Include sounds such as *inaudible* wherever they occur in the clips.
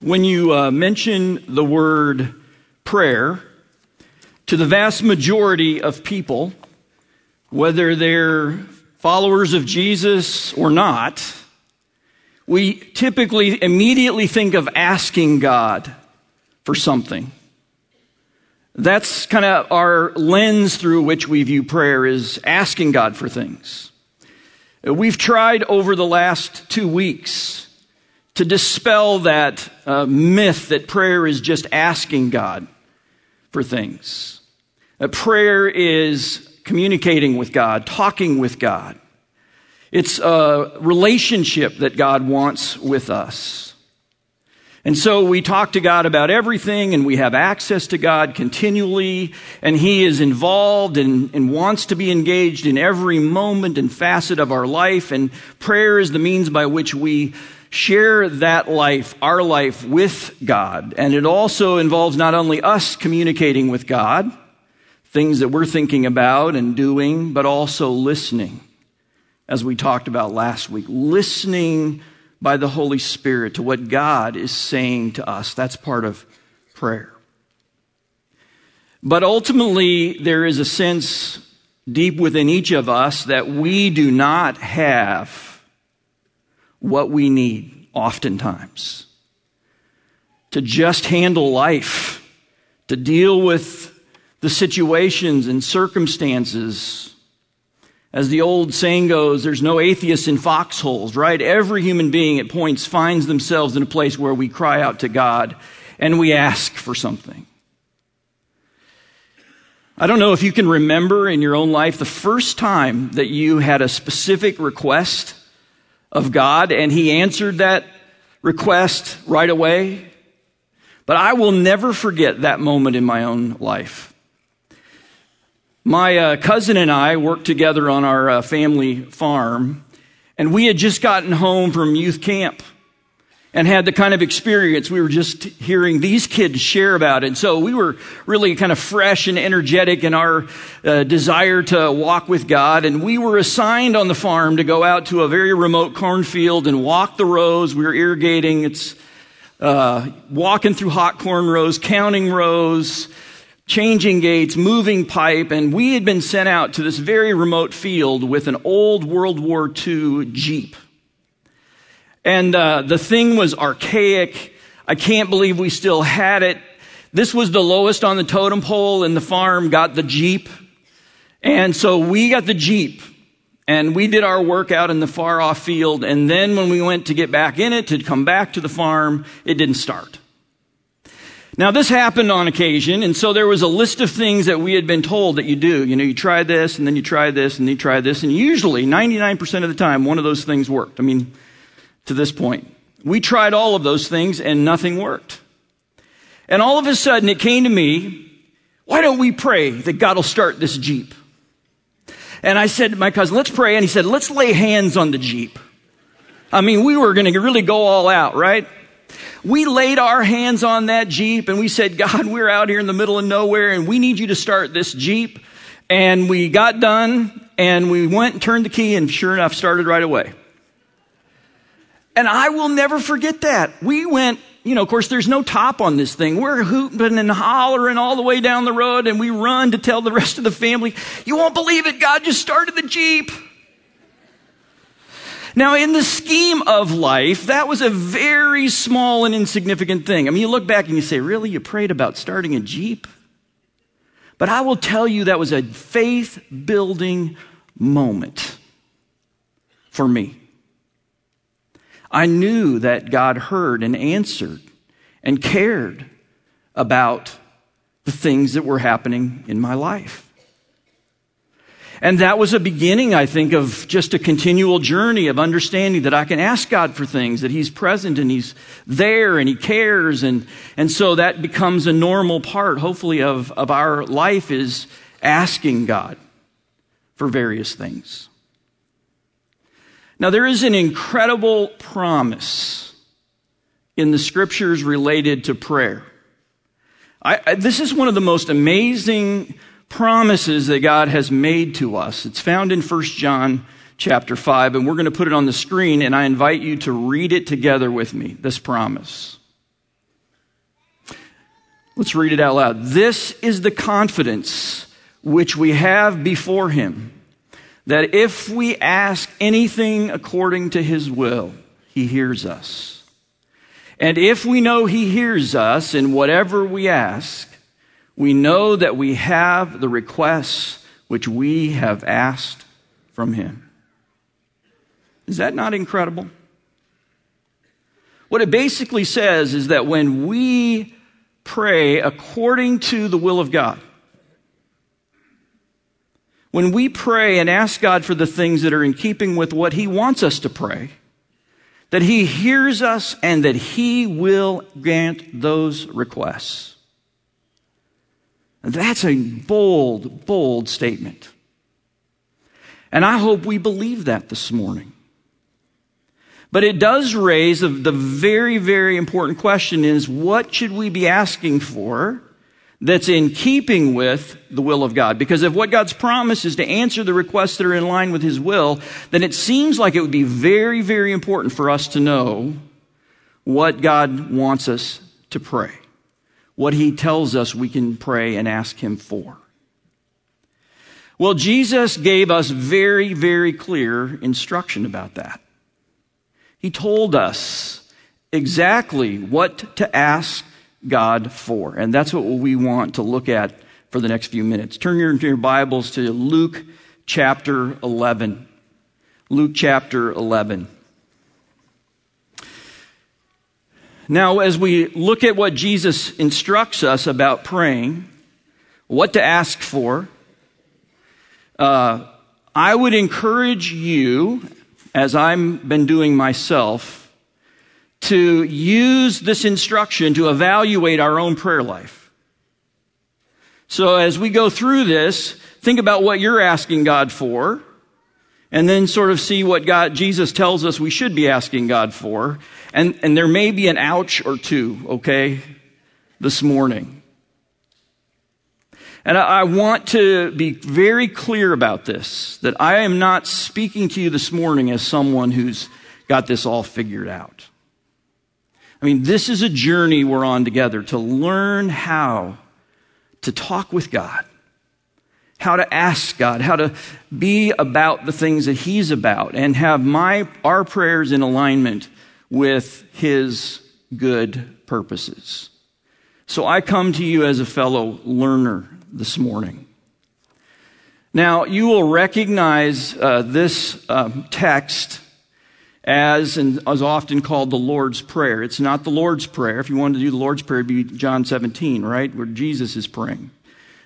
When you uh, mention the word prayer, to the vast majority of people, whether they're followers of Jesus or not, we typically immediately think of asking God for something. That's kind of our lens through which we view prayer is asking God for things. We've tried over the last two weeks to dispel that uh, myth that prayer is just asking God for things. That prayer is communicating with God, talking with God. It's a relationship that God wants with us. And so we talk to God about everything and we have access to God continually and He is involved and, and, wants to be engaged in every moment and facet of our life and prayer is the means by which we share that life, our life, with God. And it also involves not only us communicating with God, things that we're thinking about and doing, but also listening, as we talked about last week. Listening by the Holy Spirit to what God is saying to us. That's part of prayer. But ultimately, there is a sense deep within each of us that we do not have what we need oftentimes to just handle life, to deal with the situations and circumstances. As the old saying goes, there's no atheists in foxholes, right? Every human being at points finds themselves in a place where we cry out to God and we ask for something. I don't know if you can remember in your own life the first time that you had a specific request of God, and he answered that request right away. But I will never forget that moment in my own life. My uh, cousin and I worked together on our uh, family farm, and we had just gotten home from youth camp and had the kind of experience we were just hearing these kids share about. And so we were really kind of fresh and energetic in our uh, desire to walk with God. And we were assigned on the farm to go out to a very remote cornfield and walk the rows. We were irrigating. It's uh, walking through hot corn rows, counting rows, changing gates, moving pipe. And we had been sent out to this very remote field with an old World War II Jeep. And uh, the thing was archaic. I can't believe we still had it. This was the lowest on the totem pole, and the farm got the Jeep. And so we got the Jeep, and we did our work out in the far off field. And then when we went to get back in it, to come back to the farm, it didn't start. Now, this happened on occasion, and so there was a list of things that we had been told that you do. You know, you try this, and then you try this, and then you try this, and usually, 99% of the time, one of those things worked. I mean, to this point. We tried all of those things and nothing worked. And all of a sudden it came to me, why don't we pray that God will start this Jeep? And I said to my cousin, let's pray. And he said, let's lay hands on the Jeep. I mean, we were going to really go all out, right? We laid our hands on that Jeep and we said, God, we're out here in the middle of nowhere and we need you to start this Jeep. And we got done and we went and turned the key and sure enough started right away. And I will never forget that. We went, you know, of course, there's no top on this thing. We're hooting and hollering all the way down the road, and we run to tell the rest of the family, you won't believe it, God just started the Jeep. Now, in the scheme of life, that was a very small and insignificant thing. I mean, you look back and you say, really, you prayed about starting a Jeep? But I will tell you that was a faith building moment for me. I knew that God heard and answered and cared about the things that were happening in my life. And that was a beginning, I think, of just a continual journey of understanding that I can ask God for things, that He's present and He's there and He cares. And, and so that becomes a normal part, hopefully, of, of our life is asking God for various things. Now, there is an incredible promise in the scriptures related to prayer. I, I, this is one of the most amazing promises that God has made to us. It's found in 1 John chapter 5, and we're going to put it on the screen, and I invite you to read it together with me, this promise. Let's read it out loud. This is the confidence which we have before him that if we ask anything according to his will, he hears us. And if we know he hears us in whatever we ask, we know that we have the requests which we have asked from him. Is that not incredible? What it basically says is that when we pray according to the will of God, when we pray and ask God for the things that are in keeping with what He wants us to pray, that He hears us and that He will grant those requests. That's a bold, bold statement. And I hope we believe that this morning. But it does raise the very, very important question is what should we be asking for that's in keeping with the will of God? Because if what God's promise is to answer the requests that are in line with His will, then it seems like it would be very, very important for us to know what God wants us to pray, what He tells us we can pray and ask Him for. Well, Jesus gave us very, very clear instruction about that. He told us exactly what to ask God for. And that's what we want to look at for the next few minutes. Turn your, your Bibles to Luke chapter 11. Luke chapter 11. Now, as we look at what Jesus instructs us about praying, what to ask for, uh, I would encourage you as I've been doing myself, to use this instruction to evaluate our own prayer life. So as we go through this, think about what you're asking God for, and then sort of see what God, Jesus tells us we should be asking God for. And, and there may be an ouch or two, okay, this morning. And I want to be very clear about this that I am not speaking to you this morning as someone who's got this all figured out. I mean, this is a journey we're on together to learn how to talk with God, how to ask God, how to be about the things that He's about, and have my, our prayers in alignment with His good purposes. So I come to you as a fellow learner this morning. Now, you will recognize uh, this um, text as and as often called the Lord's Prayer. It's not the Lord's Prayer. If you wanted to do the Lord's Prayer, it'd be John 17, right? Where Jesus is praying.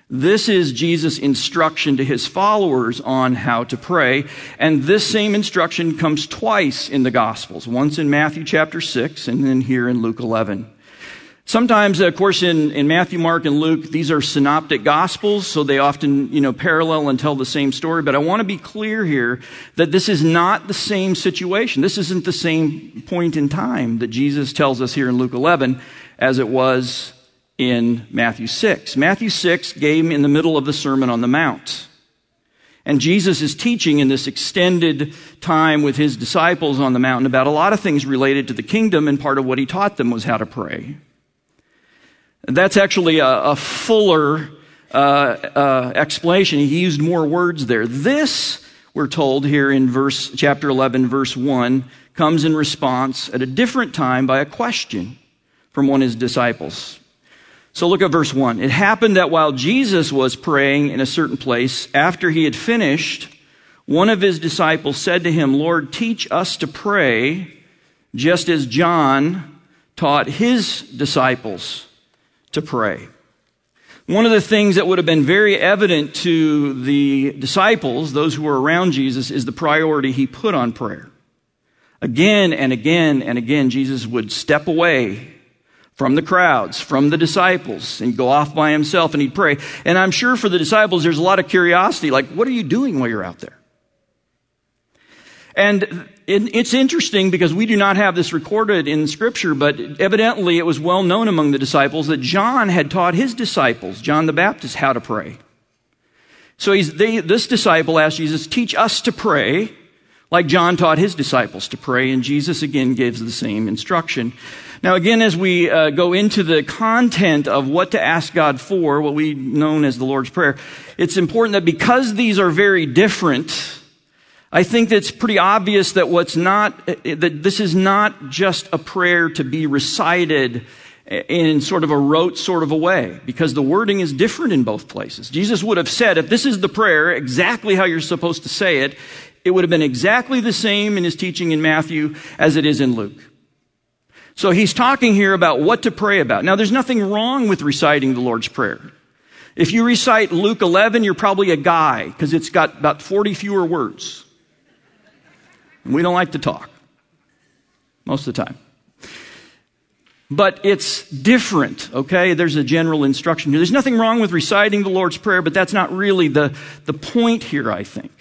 This is Jesus' instruction to his followers on how to pray. And this same instruction comes twice in the Gospels. Once in Matthew chapter 6 and then here in Luke 11. Sometimes, of course, in, in Matthew, Mark, and Luke, these are synoptic gospels, so they often, you know, parallel and tell the same story. But I want to be clear here that this is not the same situation. This isn't the same point in time that Jesus tells us here in Luke 11 as it was in Matthew 6. Matthew 6 came in the middle of the Sermon on the Mount. And Jesus is teaching in this extended time with his disciples on the mountain about a lot of things related to the kingdom, and part of what he taught them was how to pray. That's actually a, a fuller uh, uh, explanation. He used more words there. This, we're told here in verse chapter 11, verse 1, comes in response at a different time by a question from one of his disciples. So look at verse 1. It happened that while Jesus was praying in a certain place, after he had finished, one of his disciples said to him, Lord, teach us to pray, just as John taught his disciples to pray. One of the things that would have been very evident to the disciples, those who were around Jesus, is the priority he put on prayer. Again and again and again, Jesus would step away from the crowds, from the disciples, and go off by himself and he'd pray. And I'm sure for the disciples, there's a lot of curiosity, like, what are you doing while you're out there? And it's interesting because we do not have this recorded in scripture, but evidently it was well known among the disciples that John had taught his disciples, John the Baptist, how to pray. So they, this disciple asked Jesus, teach us to pray like John taught his disciples to pray, and Jesus again gives the same instruction. Now, again, as we uh, go into the content of what to ask God for, what we known as the Lord's Prayer, it's important that because these are very different, I think it's pretty obvious that what's not, that this is not just a prayer to be recited in sort of a rote sort of a way because the wording is different in both places. Jesus would have said, if this is the prayer, exactly how you're supposed to say it, it would have been exactly the same in his teaching in Matthew as it is in Luke. So he's talking here about what to pray about. Now there's nothing wrong with reciting the Lord's Prayer. If you recite Luke 11, you're probably a guy because it's got about 40 fewer words. We don't like to talk most of the time. But it's different, okay? There's a general instruction here. There's nothing wrong with reciting the Lord's Prayer, but that's not really the, the point here, I think.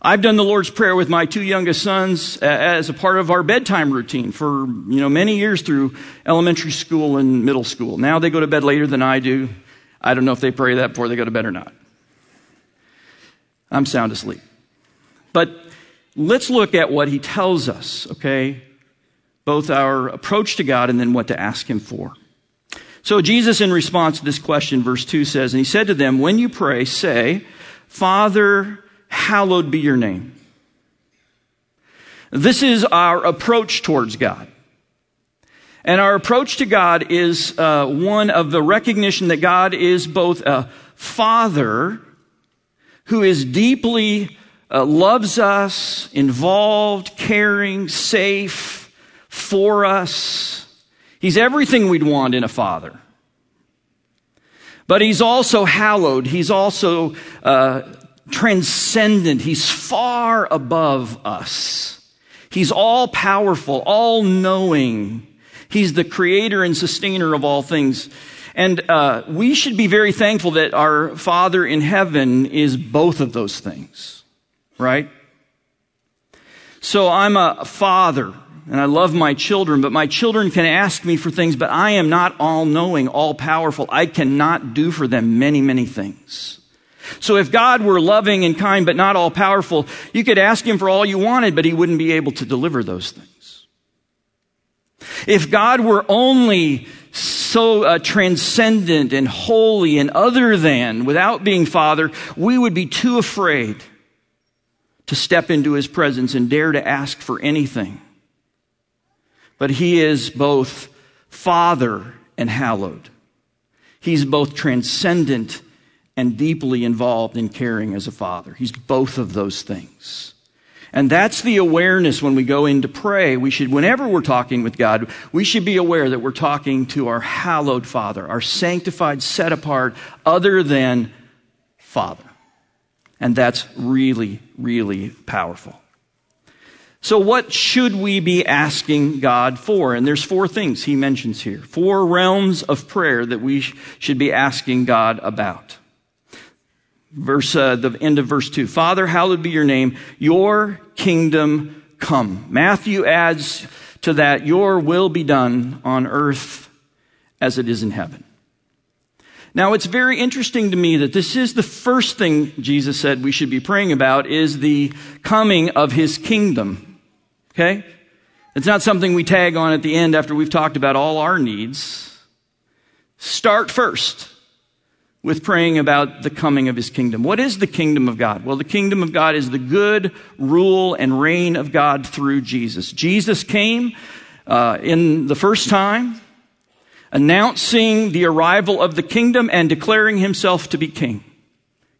I've done the Lord's Prayer with my two youngest sons uh, as a part of our bedtime routine for, you know, many years through elementary school and middle school. Now they go to bed later than I do. I don't know if they pray that before they go to bed or not. I'm sound asleep. But let's look at what he tells us, okay? both our approach to God and then what to ask Him for. So Jesus, in response to this question, verse 2 says, And He said to them, When you pray, say, Father, hallowed be your name. This is our approach towards God. And our approach to God is uh, one of the recognition that God is both a father who is deeply uh, loves us, involved, caring, safe, for us. He's everything we'd want in a father. But he's also hallowed. He's also uh, transcendent. He's far above us. He's all powerful, all knowing. He's the creator and sustainer of all things. And uh, we should be very thankful that our Father in heaven is both of those things, right? So I'm a father and I love my children, but my children can ask me for things, but I am not all knowing, all powerful. I cannot do for them many, many things. So if God were loving and kind, but not all powerful, you could ask him for all you wanted, but he wouldn't be able to deliver those things. If God were only so uh, transcendent and holy and other than, without being Father, we would be too afraid to step into his presence and dare to ask for anything but he is both Father and hallowed. He's both transcendent and deeply involved in caring as a father. He's both of those things. And that's the awareness when we go in to pray. We should, whenever we're talking with God, we should be aware that we're talking to our hallowed Father, our sanctified, set apart, other than Father. And that's really, really powerful. So what should we be asking God for? And there's four things he mentions here. Four realms of prayer that we should be asking God about. Verse, uh, the end of verse two. Father, hallowed be your name. Your kingdom come. Matthew adds to that, your will be done on earth as it is in heaven. Now, it's very interesting to me that this is the first thing Jesus said we should be praying about is the coming of his kingdom. Okay? It's not something we tag on at the end after we've talked about all our needs. Start first with praying about the coming of his kingdom. What is the kingdom of God? Well, the kingdom of God is the good rule and reign of God through Jesus. Jesus came uh, in the first time, announcing the arrival of the kingdom and declaring himself to be king.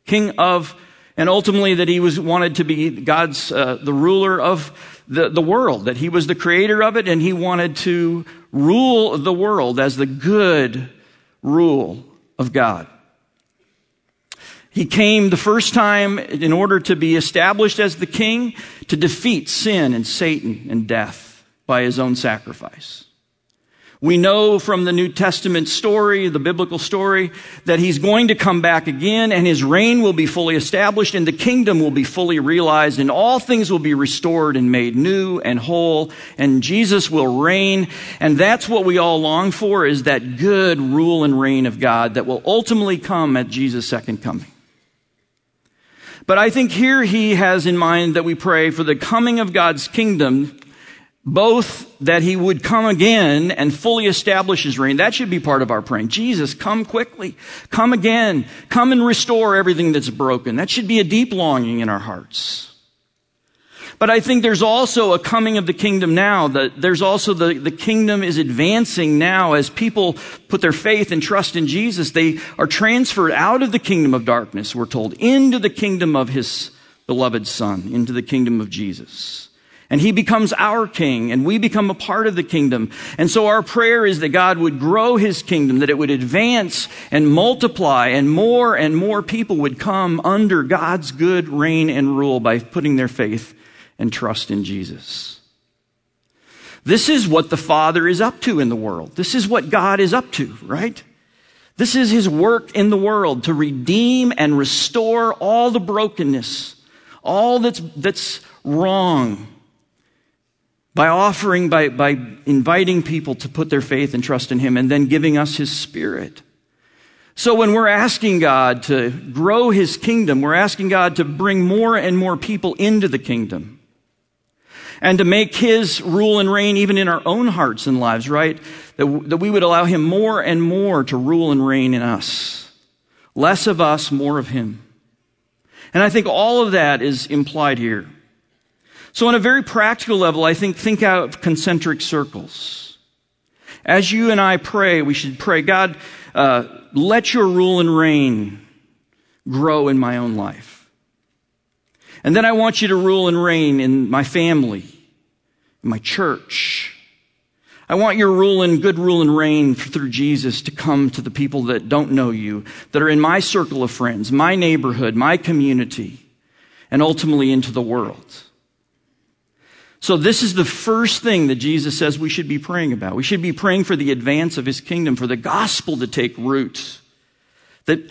King of, and ultimately that he was wanted to be God's, uh, the ruler of the, the world, that he was the creator of it and he wanted to rule the world as the good rule of God. He came the first time in order to be established as the king to defeat sin and Satan and death by his own sacrifice. We know from the New Testament story, the biblical story, that he's going to come back again and his reign will be fully established and the kingdom will be fully realized and all things will be restored and made new and whole and Jesus will reign. And that's what we all long for is that good rule and reign of God that will ultimately come at Jesus' second coming. But I think here he has in mind that we pray for the coming of God's kingdom, both that he would come again and fully establish his reign. That should be part of our praying. Jesus, come quickly. Come again. Come and restore everything that's broken. That should be a deep longing in our hearts. But I think there's also a coming of the kingdom now. That there's also the, the kingdom is advancing now as people put their faith and trust in Jesus. They are transferred out of the kingdom of darkness, we're told, into the kingdom of his beloved son, into the kingdom of Jesus. And he becomes our king and we become a part of the kingdom. And so our prayer is that God would grow his kingdom, that it would advance and multiply and more and more people would come under God's good reign and rule by putting their faith and trust in Jesus. This is what the Father is up to in the world. This is what God is up to, right? This is his work in the world to redeem and restore all the brokenness, all that's, that's wrong by offering, by, by inviting people to put their faith and trust in him and then giving us his spirit. So when we're asking God to grow his kingdom, we're asking God to bring more and more people into the kingdom and to make his rule and reign even in our own hearts and lives, right? That, that we would allow him more and more to rule and reign in us. Less of us, more of him. And I think all of that is implied here. So on a very practical level, I think think out of concentric circles. As you and I pray, we should pray, God, uh, let your rule and reign grow in my own life. And then I want you to rule and reign in my family, in my church. I want your rule and good rule and reign through Jesus to come to the people that don't know you, that are in my circle of friends, my neighborhood, my community, and ultimately into the world. So this is the first thing that Jesus says we should be praying about. We should be praying for the advance of his kingdom, for the gospel to take root. That,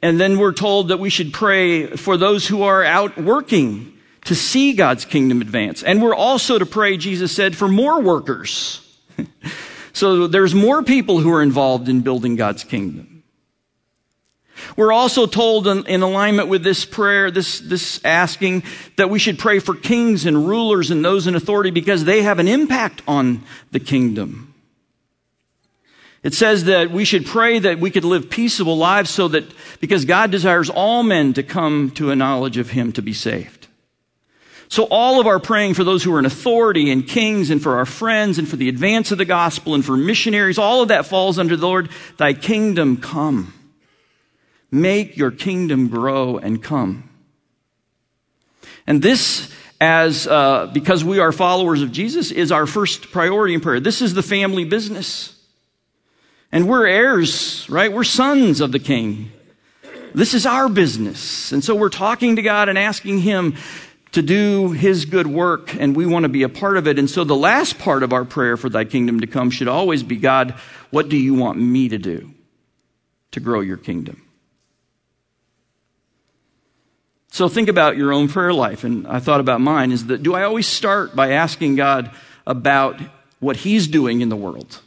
and then we're told that we should pray for those who are out working to see God's kingdom advance. And we're also to pray, Jesus said, for more workers. *laughs* so there's more people who are involved in building God's kingdom. We're also told in, in, alignment with this prayer, this, this asking, that we should pray for kings and rulers and those in authority because they have an impact on the kingdom. It says that we should pray that we could live peaceable lives so that, because God desires all men to come to a knowledge of Him to be saved. So all of our praying for those who are in authority and kings and for our friends and for the advance of the gospel and for missionaries, all of that falls under the Lord, thy kingdom come. Make your kingdom grow and come. And this, as uh, because we are followers of Jesus, is our first priority in prayer. This is the family business. And we're heirs, right? We're sons of the king. This is our business. And so we're talking to God and asking Him to do His good work, and we want to be a part of it. And so the last part of our prayer for Thy kingdom to come should always be God, what do you want me to do to grow your kingdom? So think about your own prayer life, and I thought about mine is that do I always start by asking God about what He's doing in the world?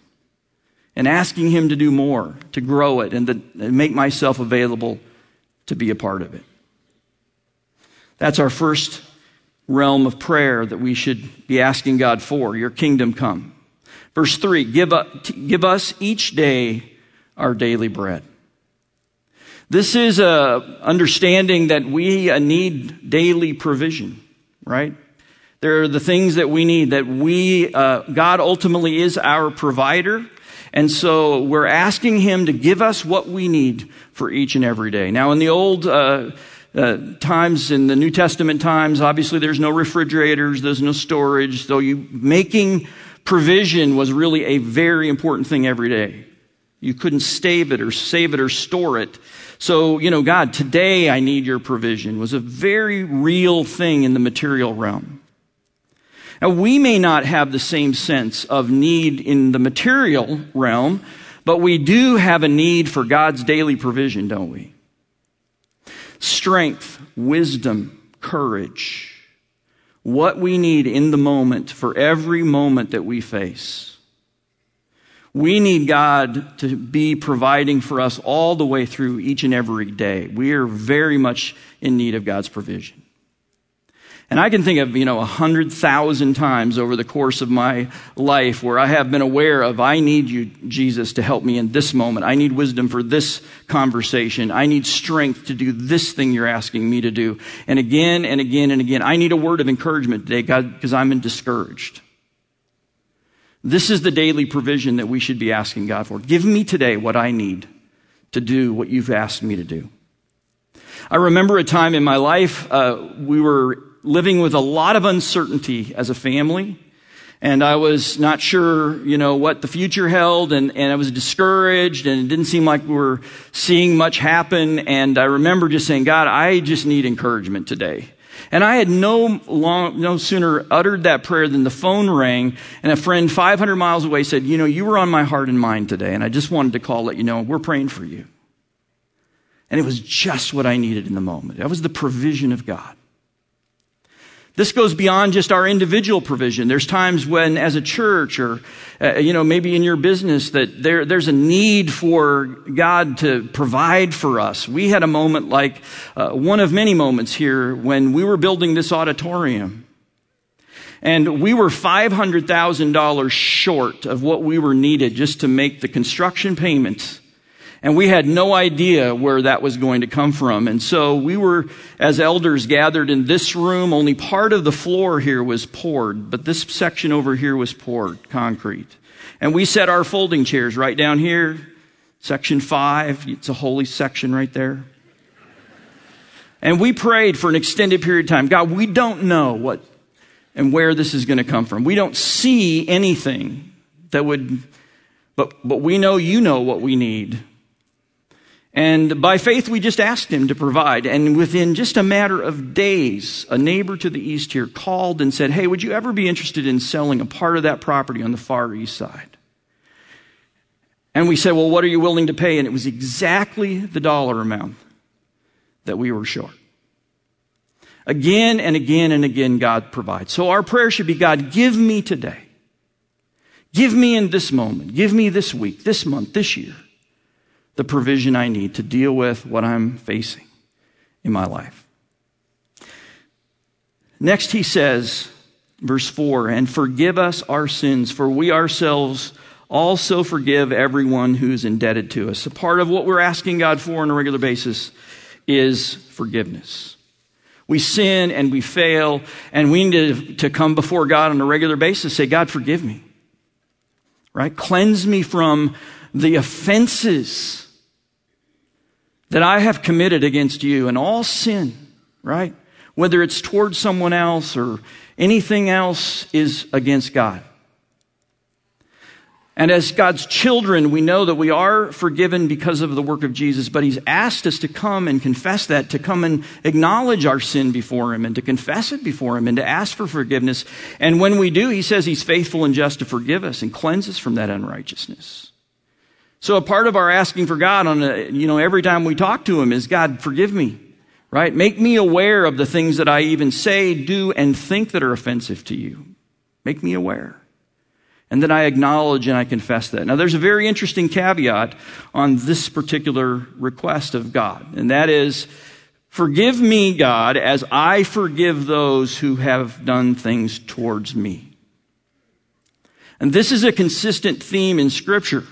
and asking Him to do more, to grow it, and to make myself available to be a part of it. That's our first realm of prayer that we should be asking God for. Your kingdom come. Verse 3 give, up, give us each day our daily bread. This is a understanding that we need daily provision, right? There are the things that we need that we, uh, God ultimately is our provider. And so we're asking him to give us what we need for each and every day. Now, in the old uh, uh, times, in the New Testament times, obviously there's no refrigerators, there's no storage. So you making provision was really a very important thing every day. You couldn't stave it or save it or store it. So, you know, God, today I need your provision was a very real thing in the material realm. Now, we may not have the same sense of need in the material realm, but we do have a need for God's daily provision, don't we? Strength, wisdom, courage. What we need in the moment for every moment that we face. We need God to be providing for us all the way through each and every day. We are very much in need of God's provision. And I can think of, you know, a hundred thousand times over the course of my life where I have been aware of, I need you, Jesus, to help me in this moment. I need wisdom for this conversation. I need strength to do this thing you're asking me to do. And again and again and again, I need a word of encouragement today, God, because I'm discouraged. This is the daily provision that we should be asking God for. Give me today what I need to do what you've asked me to do. I remember a time in my life, uh, we were living with a lot of uncertainty as a family. And I was not sure, you know, what the future held and, and I was discouraged and it didn't seem like we were seeing much happen. And I remember just saying, God, I just need encouragement today. And I had no long, no sooner uttered that prayer than the phone rang and a friend 500 miles away said, you know, you were on my heart and mind today. And I just wanted to call, let you know, we're praying for you. And it was just what I needed in the moment. That was the provision of God. This goes beyond just our individual provision. There's times when, as a church, or uh, you know, maybe in your business, that there, there's a need for God to provide for us. We had a moment like uh, one of many moments here when we were building this auditorium, and we were five hundred thousand dollars short of what we were needed just to make the construction payments and we had no idea where that was going to come from. And so we were, as elders, gathered in this room. Only part of the floor here was poured, but this section over here was poured, concrete. And we set our folding chairs right down here, section five. It's a holy section right there. And we prayed for an extended period of time. God, we don't know what and where this is going to come from. We don't see anything that would, but, but we know you know what we need. And by faith, we just asked him to provide. And within just a matter of days, a neighbor to the east here called and said, Hey, would you ever be interested in selling a part of that property on the far east side? And we said, Well, what are you willing to pay? And it was exactly the dollar amount that we were short. Again and again and again, God provides. So our prayer should be God, give me today. Give me in this moment. Give me this week, this month, this year the provision I need to deal with what I'm facing in my life. Next, he says, verse 4 and forgive us our sins, for we ourselves also forgive everyone who's indebted to us. A part of what we're asking God for on a regular basis is forgiveness. We sin and we fail, and we need to, to come before God on a regular basis, say, God, forgive me. Right? Cleanse me from the offenses that I have committed against you and all sin, right? Whether it's towards someone else or anything else is against God. And as God's children, we know that we are forgiven because of the work of Jesus, but He's asked us to come and confess that, to come and acknowledge our sin before Him and to confess it before Him and to ask for forgiveness. And when we do, He says He's faithful and just to forgive us and cleanse us from that unrighteousness. So a part of our asking for God on a, you know, every time we talk to Him is, God, forgive me, right? Make me aware of the things that I even say, do, and think that are offensive to you. Make me aware. And then I acknowledge and I confess that. Now there's a very interesting caveat on this particular request of God, and that is, forgive me, God, as I forgive those who have done things towards me. And this is a consistent theme in scripture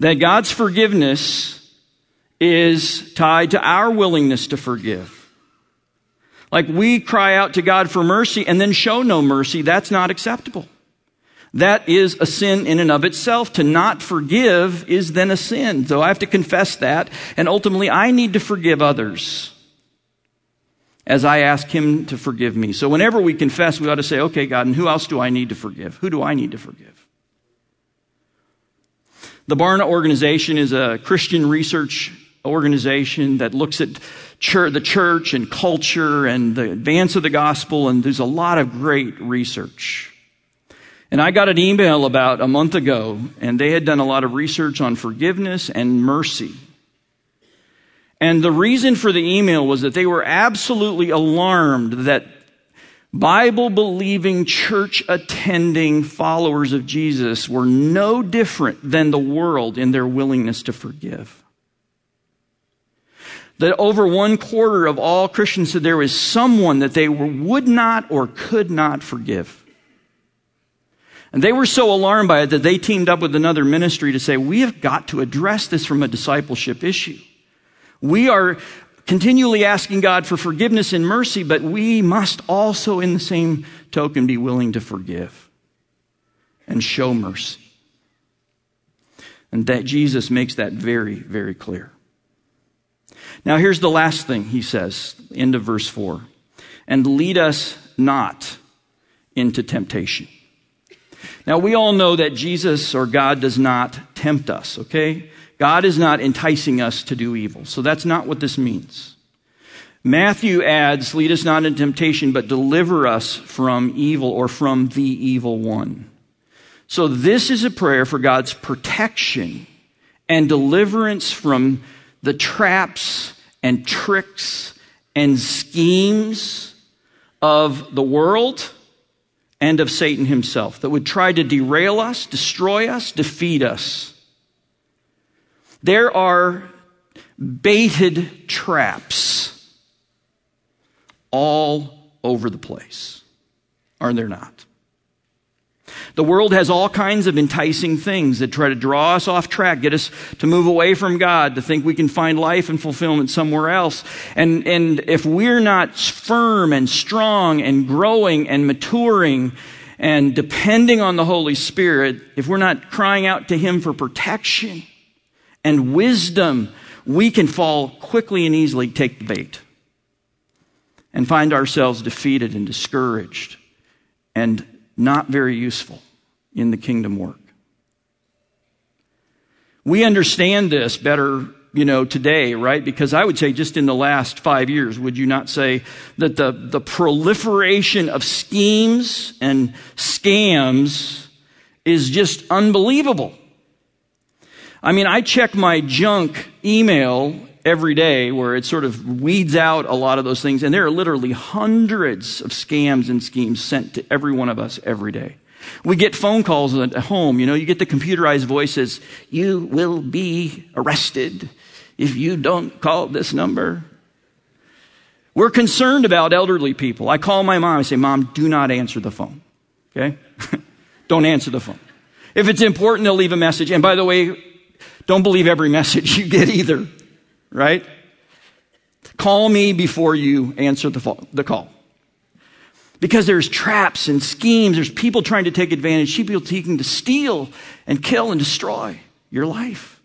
that God's forgiveness is tied to our willingness to forgive. Like we cry out to God for mercy and then show no mercy, that's not acceptable. That is a sin in and of itself. To not forgive is then a sin. So I have to confess that. And ultimately, I need to forgive others as I ask Him to forgive me. So whenever we confess, we ought to say, okay, God, and who else do I need to forgive? Who do I need to forgive? The Barna organization is a Christian research organization that looks at church, the church and culture and the advance of the gospel, and there's a lot of great research. And I got an email about a month ago, and they had done a lot of research on forgiveness and mercy. And the reason for the email was that they were absolutely alarmed that Bible believing, church attending followers of Jesus were no different than the world in their willingness to forgive. That over one quarter of all Christians said there was someone that they would not or could not forgive. And they were so alarmed by it that they teamed up with another ministry to say, we have got to address this from a discipleship issue. We are continually asking God for forgiveness and mercy, but we must also, in the same token, be willing to forgive and show mercy. And that Jesus makes that very, very clear. Now, here's the last thing he says, end of verse 4 and lead us not into temptation. Now, we all know that Jesus or God does not tempt us, okay? God is not enticing us to do evil. So that's not what this means. Matthew adds, lead us not into temptation, but deliver us from evil or from the evil one. So this is a prayer for God's protection and deliverance from the traps and tricks and schemes of the world and of Satan himself that would try to derail us, destroy us, defeat us. There are baited traps all over the place, are there not? The world has all kinds of enticing things that try to draw us off track, get us to move away from God, to think we can find life and fulfillment somewhere else. And, and if we're not firm and strong and growing and maturing and depending on the Holy Spirit, if we're not crying out to Him for protection and wisdom, we can fall quickly and easily take the bait and find ourselves defeated and discouraged and not very useful in the kingdom work. We understand this better, you know, today, right? Because I would say just in the last five years, would you not say that the, the proliferation of schemes and scams is just unbelievable? I mean, I check my junk email every day where it sort of weeds out a lot of those things, and there are literally hundreds of scams and schemes sent to every one of us every day. We get phone calls at home. You know, you get the computerized voices. You will be arrested if you don't call this number. We're concerned about elderly people. I call my mom. I say, Mom, do not answer the phone. Okay? *laughs* don't answer the phone. If it's important, they'll leave a message. And by the way, don't believe every *laughs* message you get either. Right? Call me before you answer the, the call. Because there's traps and schemes, there's people trying to take advantage, people seeking to steal and kill and destroy your life.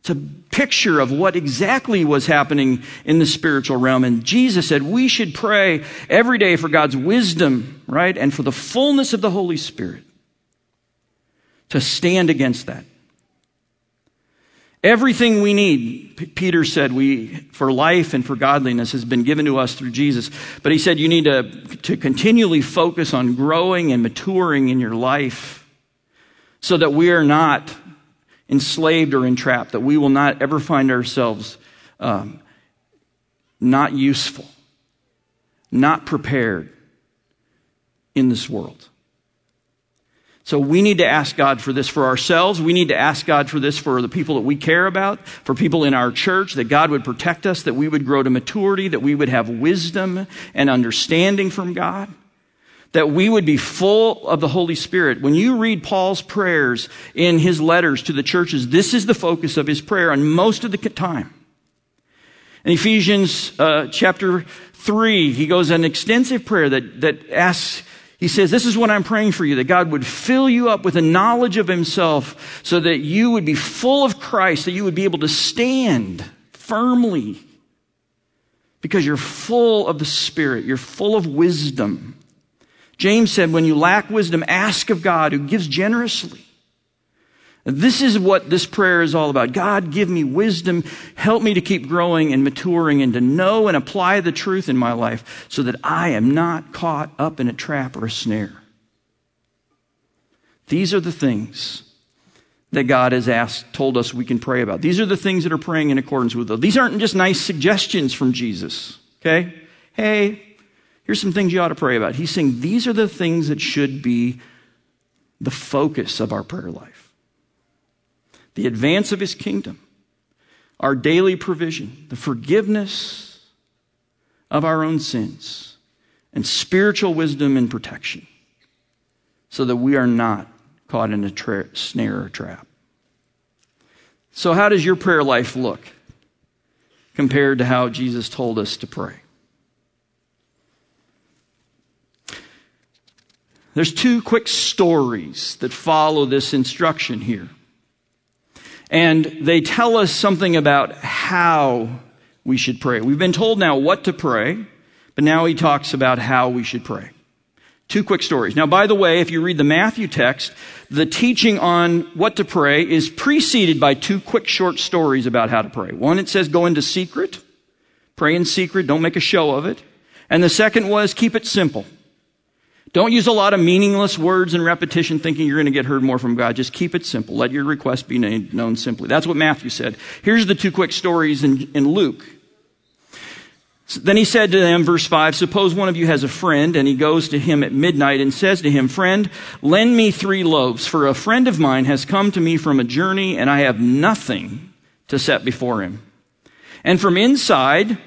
It's a picture of what exactly was happening in the spiritual realm. And Jesus said we should pray every day for God's wisdom, right? And for the fullness of the Holy Spirit to stand against that. Everything we need, Peter said, we, for life and for godliness has been given to us through Jesus. But he said you need to, to continually focus on growing and maturing in your life so that we are not enslaved or entrapped, that we will not ever find ourselves um, not useful, not prepared in this world. So we need to ask God for this for ourselves. We need to ask God for this for the people that we care about, for people in our church, that God would protect us, that we would grow to maturity, that we would have wisdom and understanding from God, that we would be full of the Holy Spirit. When you read Paul's prayers in his letters to the churches, this is the focus of his prayer and most of the time. In Ephesians uh, chapter 3, he goes an extensive prayer that, that asks he says, This is what I'm praying for you, that God would fill you up with a knowledge of Himself so that you would be full of Christ, that you would be able to stand firmly because you're full of the Spirit, you're full of wisdom. James said, When you lack wisdom, ask of God who gives generously. This is what this prayer is all about. God, give me wisdom. Help me to keep growing and maturing and to know and apply the truth in my life so that I am not caught up in a trap or a snare. These are the things that God has asked, told us we can pray about. These are the things that are praying in accordance with those. These aren't just nice suggestions from Jesus. Okay? Hey, Here's some things you ought to pray about. He's saying these are the things that should be the focus of our prayer life the advance of his kingdom, our daily provision, the forgiveness of our own sins, and spiritual wisdom and protection so that we are not caught in a tra- snare or trap. So, how does your prayer life look compared to how Jesus told us to pray? There's two quick stories that follow this instruction here. And they tell us something about how we should pray. We've been told now what to pray, but now he talks about how we should pray. Two quick stories. Now, by the way, if you read the Matthew text, the teaching on what to pray is preceded by two quick short stories about how to pray. One, it says go into secret, pray in secret, don't make a show of it. And the second was keep it simple. Don't use a lot of meaningless words and repetition thinking you're going to get heard more from God. Just keep it simple. Let your request be known simply. That's what Matthew said. Here's the two quick stories in, in Luke. Then he said to them, verse 5, Suppose one of you has a friend, and he goes to him at midnight and says to him, Friend, lend me three loaves, for a friend of mine has come to me from a journey, and I have nothing to set before him. And from inside,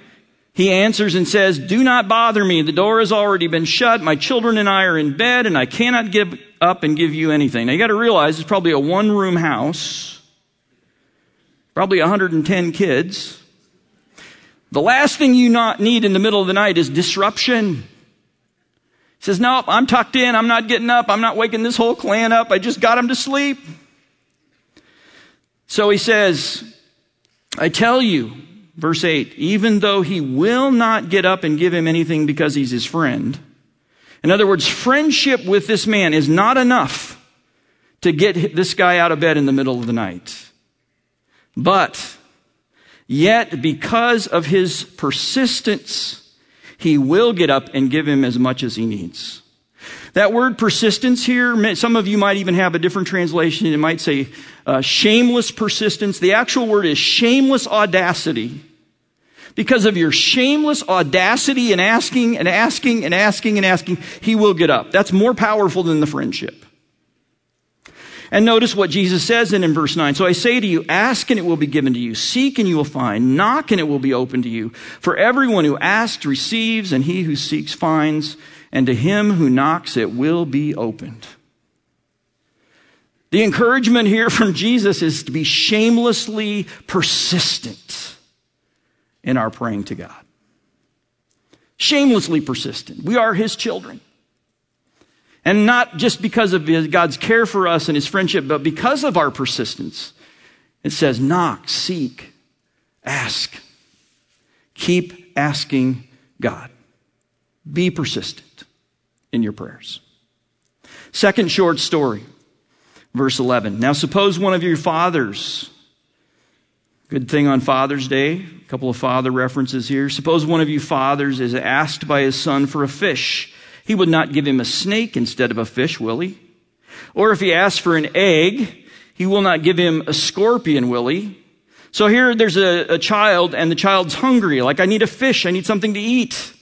he answers and says, Do not bother me. The door has already been shut. My children and I are in bed, and I cannot give up and give you anything. Now you got to realize it's probably a one room house, probably 110 kids. The last thing you not need in the middle of the night is disruption. He says, Nope, I'm tucked in. I'm not getting up. I'm not waking this whole clan up. I just got them to sleep. So he says, I tell you, Verse 8, even though he will not get up and give him anything because he's his friend. In other words, friendship with this man is not enough to get this guy out of bed in the middle of the night. But, yet, because of his persistence, he will get up and give him as much as he needs. That word persistence here, some of you might even have a different translation. It might say uh, shameless persistence. The actual word is shameless audacity. Because of your shameless audacity in asking and asking and asking and asking, he will get up. That's more powerful than the friendship. And notice what Jesus says in, in verse 9. So I say to you, ask and it will be given to you. Seek and you will find. Knock and it will be open to you. For everyone who asks receives, and he who seeks finds and to him who knocks it will be opened. The encouragement here from Jesus is to be shamelessly persistent in our praying to God. Shamelessly persistent. We are his children. And not just because of God's care for us and his friendship, but because of our persistence. It says, knock, seek, ask. Keep asking God. Be persistent in your prayers. Second short story, verse 11. Now, suppose one of your fathers, good thing on Father's Day, a couple of father references here. Suppose one of you fathers is asked by his son for a fish. He would not give him a snake instead of a fish, will he? Or if he asks for an egg, he will not give him a scorpion, will he? So here there's a, a child and the child's hungry. Like, I need a fish. I need something to eat.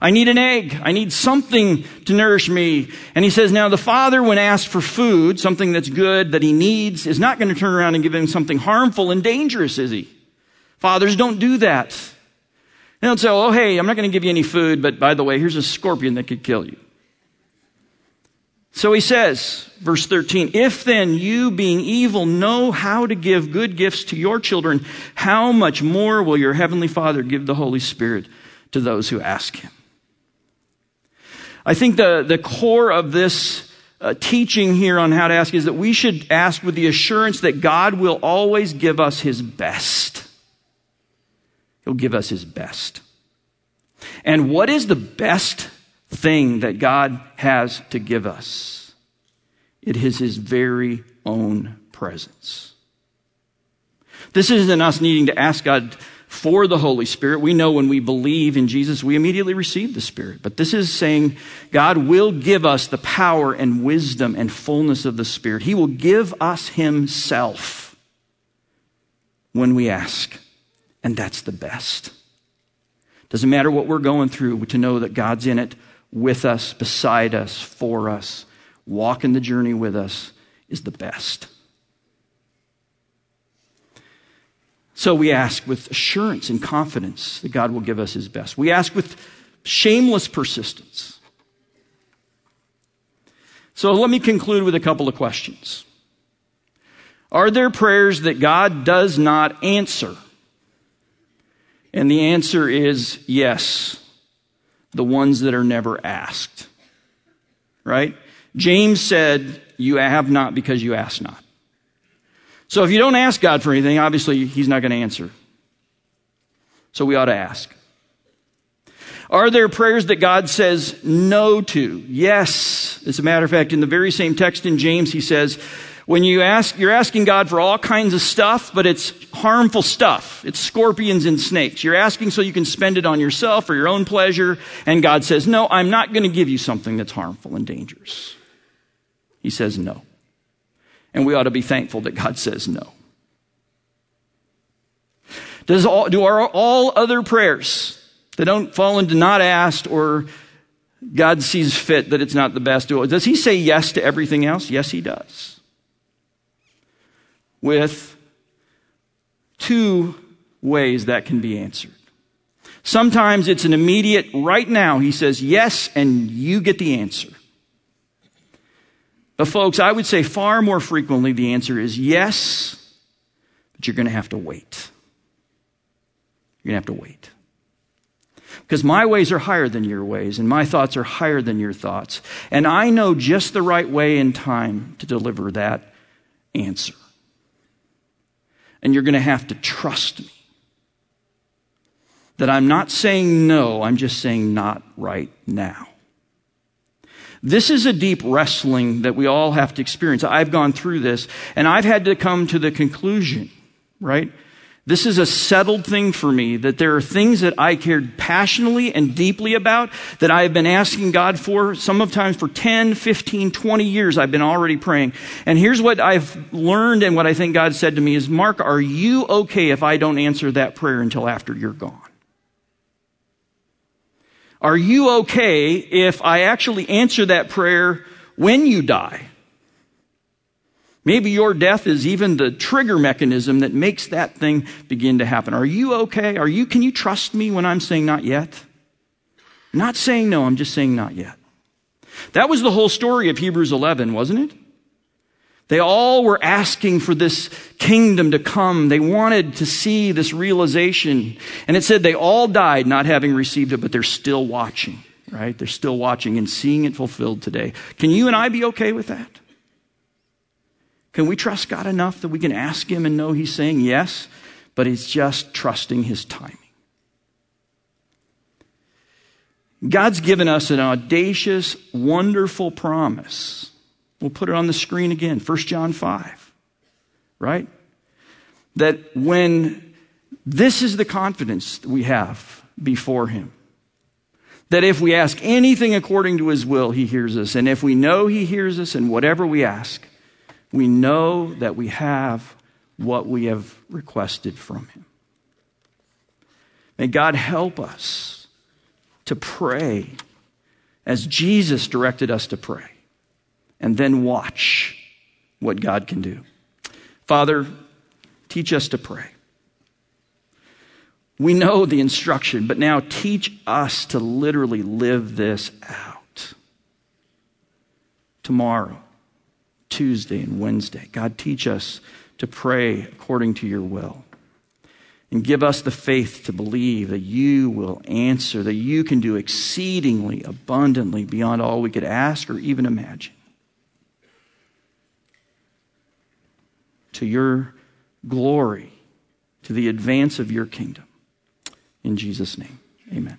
I need an egg. I need something to nourish me. And he says, now the father, when asked for food, something that's good, that he needs, is not going to turn around and give him something harmful and dangerous, is he? Fathers don't do that. They don't say, oh, hey, I'm not going to give you any food, but by the way, here's a scorpion that could kill you. So he says, verse 13, if then you being evil know how to give good gifts to your children, how much more will your heavenly Father give the Holy Spirit to those who ask him? I think the, the core of this uh, teaching here on how to ask is that we should ask with the assurance that God will always give us his best. He'll give us his best. And what is the best thing that God has to give us? It is his very own presence. This isn't us needing to ask God for the Holy Spirit. We know when we believe in Jesus, we immediately receive the Spirit. But this is saying God will give us the power and wisdom and fullness of the Spirit. He will give us Himself when we ask. And that's the best. Doesn't matter what we're going through, to know that God's in it with us, beside us, for us, walking the journey with us is the best. So we ask with assurance and confidence that God will give us his best. We ask with shameless persistence. So let me conclude with a couple of questions. Are there prayers that God does not answer? And the answer is yes, the ones that are never asked. Right? James said, You have not because you ask not. So if you don't ask God for anything, obviously He's not going to answer. So we ought to ask. Are there prayers that God says no to? Yes. As a matter of fact, in the very same text in James, he says, when you ask, you're asking God for all kinds of stuff, but it's harmful stuff. It's scorpions and snakes. You're asking so you can spend it on yourself for your own pleasure. And God says, no, I'm not going to give you something that's harmful and dangerous. He says no. And we ought to be thankful that God says no. Does all, do our, all other prayers that don't fall into not asked or God sees fit that it's not the best, does he say yes to everything else? Yes, he does. With two ways that can be answered. Sometimes it's an immediate, right now, he says yes, and you get the answer. But, folks, I would say far more frequently the answer is yes, but you're going to have to wait. You're going to have to wait. Because my ways are higher than your ways, and my thoughts are higher than your thoughts. And I know just the right way and time to deliver that answer. And you're going to have to trust me. That I'm not saying no, I'm just saying not right now. This is a deep wrestling that we all have to experience. I've gone through this and I've had to come to the conclusion, right? This is a settled thing for me that there are things that I cared passionately and deeply about that I have been asking God for, sometimes for 10, 15, 20 years I've been already praying. And here's what I've learned and what I think God said to me is, Mark, are you okay if I don't answer that prayer until after you're gone? Are you okay if I actually answer that prayer when you die? Maybe your death is even the trigger mechanism that makes that thing begin to happen. Are you okay? Are you, can you trust me when I'm saying not yet? Not saying no, I'm just saying not yet. That was the whole story of Hebrews 11, wasn't it? They all were asking for this kingdom to come. They wanted to see this realization. And it said they all died not having received it, but they're still watching, right? They're still watching and seeing it fulfilled today. Can you and I be okay with that? Can we trust God enough that we can ask Him and know He's saying yes, but He's just trusting His timing? God's given us an audacious, wonderful promise We'll put it on the screen again. 1 John 5. Right? That when this is the confidence that we have before Him. That if we ask anything according to His will, He hears us. And if we know He hears us in whatever we ask, we know that we have what we have requested from Him. May God help us to pray as Jesus directed us to pray and then watch what God can do. Father, teach us to pray. We know the instruction, but now teach us to literally live this out. Tomorrow, Tuesday, and Wednesday, God, teach us to pray according to your will. And give us the faith to believe that you will answer, that you can do exceedingly abundantly beyond all we could ask or even imagine. To your glory, to the advance of your kingdom. In Jesus' name, amen.